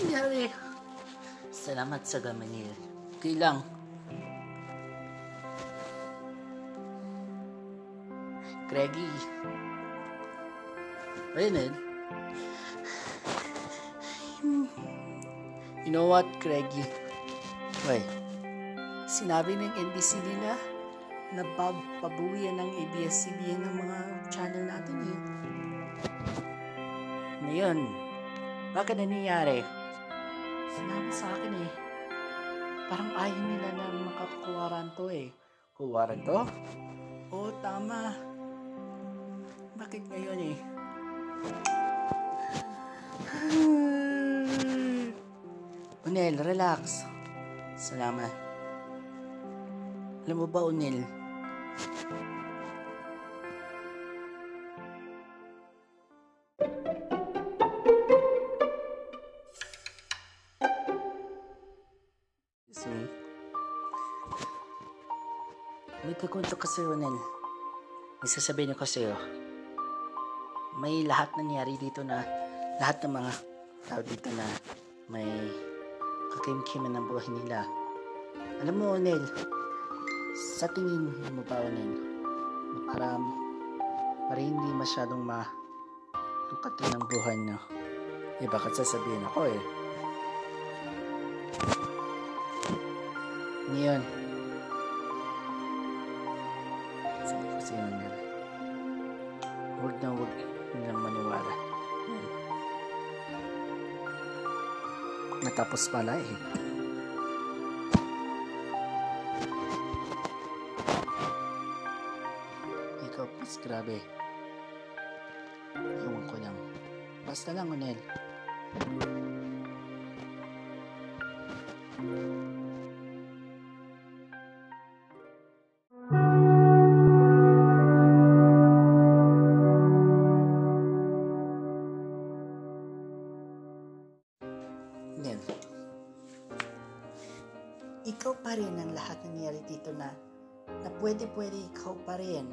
nangyari? Salamat sa gamanil. Okay lang. Greggy. Ayun You know what, Greggy? Wait. Sinabi ng NBC nila na pabuwian ng ABS-CBN ng mga channel natin eh. Ngayon, bakit nangyayari? Sinabi sa akin eh. Parang ayaw nila na makakuwaran to eh. Kuwaran to? Oo, tama. Bakit ngayon eh? Unel, relax. Salamat. Alam mo ba, Unel? May kakunto ka sa'yo, Unel. May sasabihin ako sa'yo. May lahat nangyari dito na lahat ng mga tao dito na may kakimkiman ng buhay nila. Alam mo, Nel, sa tingin mo ba, Nel, na para, para hindi masyadong matukatin ng buhay na eh, bakit sasabihin ako eh. Ngayon, ko sa'yo, Nel, huwag na huwag nilang maniwala. Yan. Natapos pala eh. Ikaw, mas grabe. Ewan ko lang. Basta lang, Onel. Rin.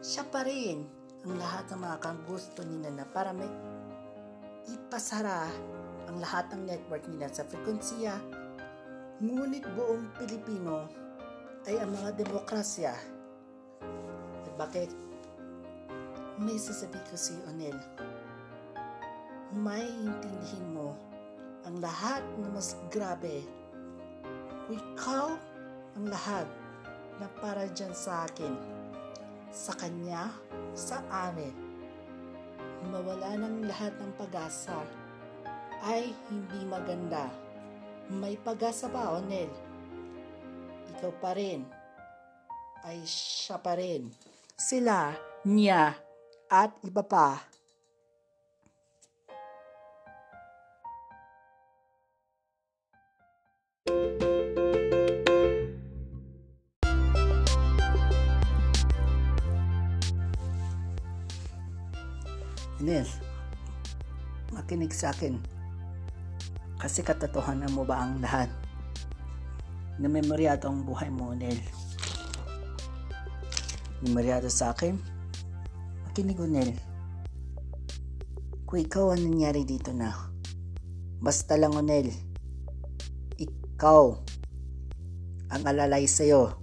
Siya pa rin ang lahat ng mga kang gusto nila na para may ipasara ang lahat ng network nila sa frekansiya. Ngunit buong Pilipino ay ang mga demokrasya. At bakit? May sasabi ko si Onel. May intindihin mo ang lahat na mas grabe. Ikaw ang lahat na para dyan sa akin, sa kanya, sa amin. Mawala ng lahat ng pag-asa ay hindi maganda. May pag-asa pa, Onel. Ikaw pa rin. Ay siya pa rin. Sila, niya, at iba pa. Nel, makinig sa akin. Kasi katotohanan mo ba ang lahat? Na memoryado ang buhay mo, Nel. Memoryado sa akin? Makinig Nel. Kung ikaw ang nangyari dito na, basta lang, Nel, ikaw ang alalay sa'yo.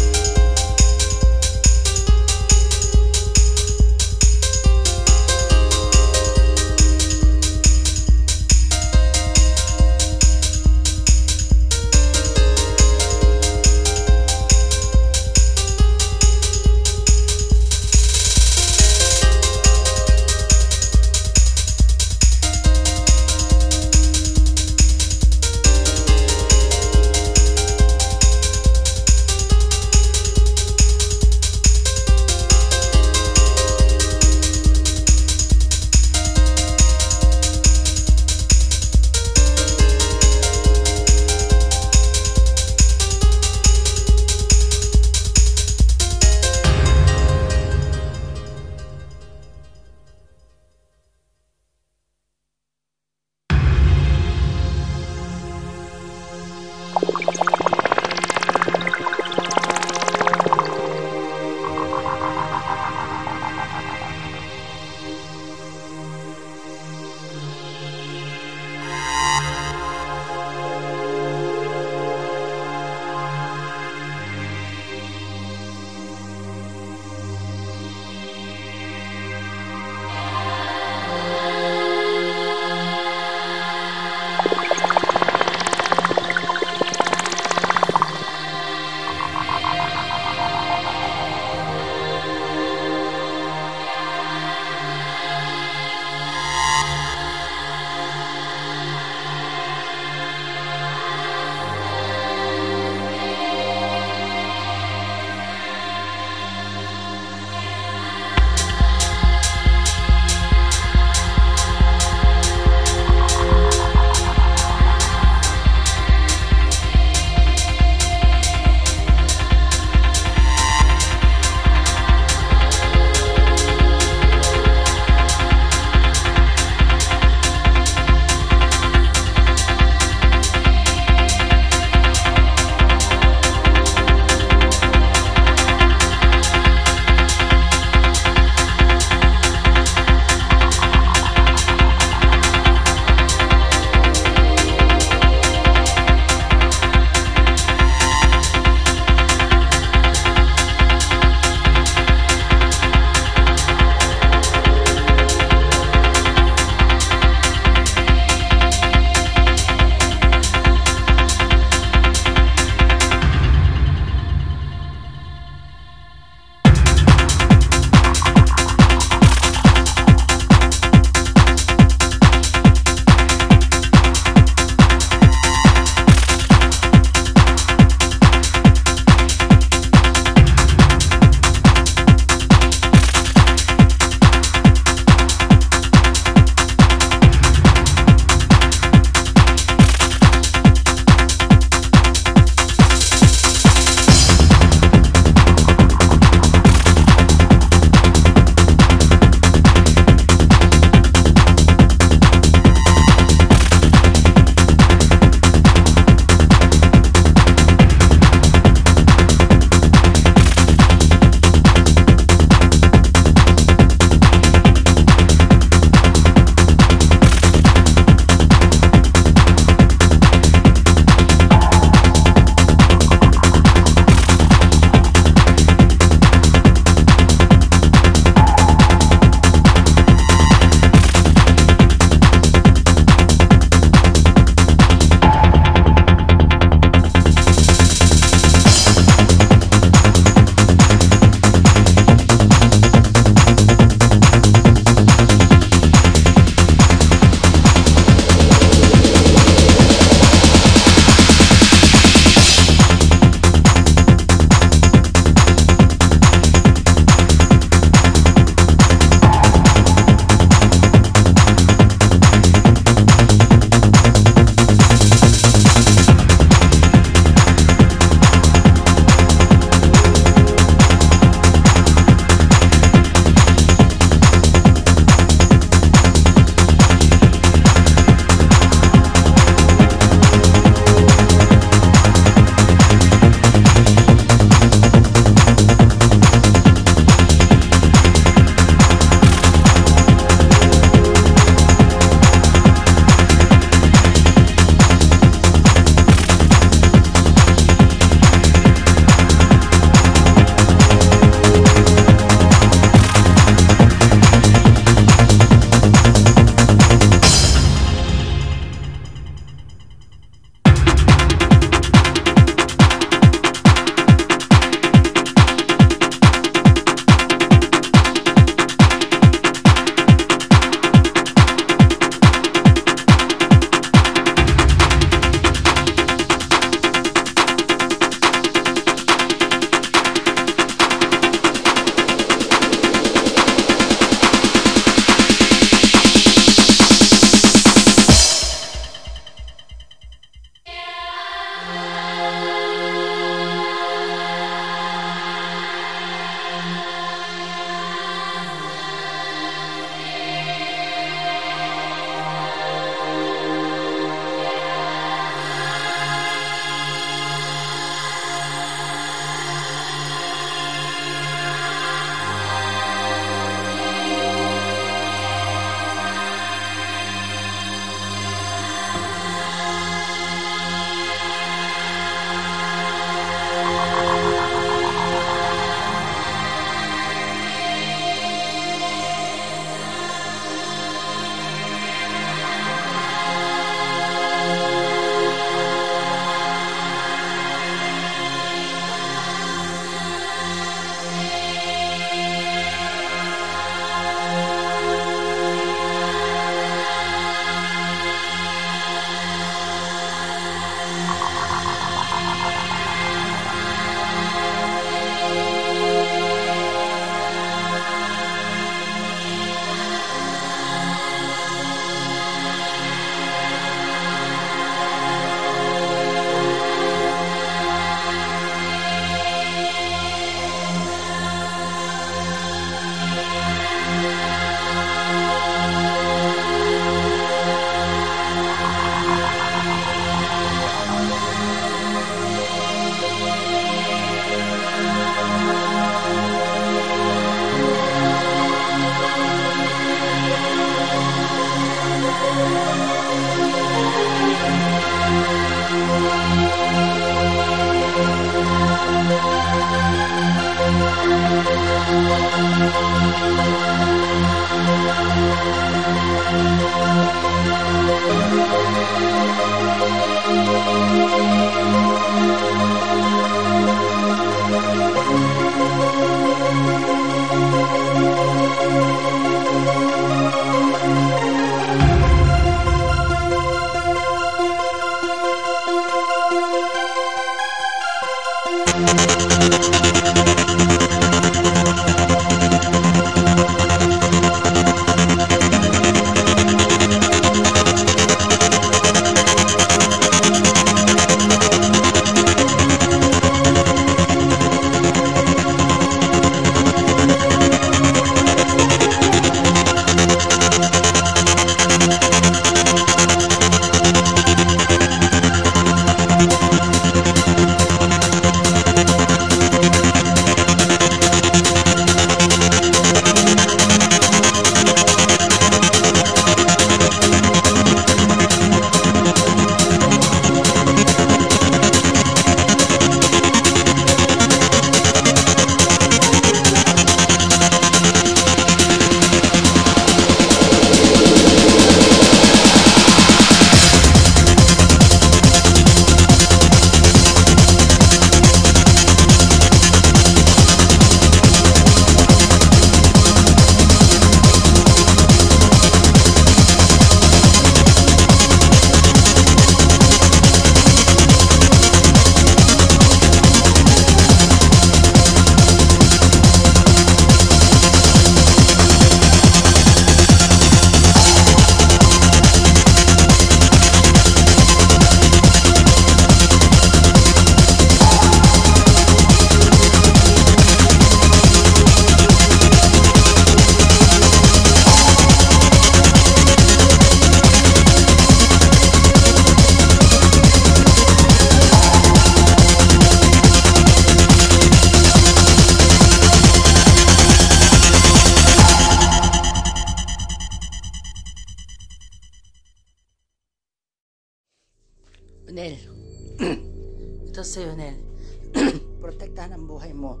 Buhay mo.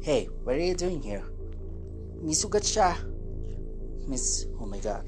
Hey, what are you doing here? May siya. Miss, oh my god.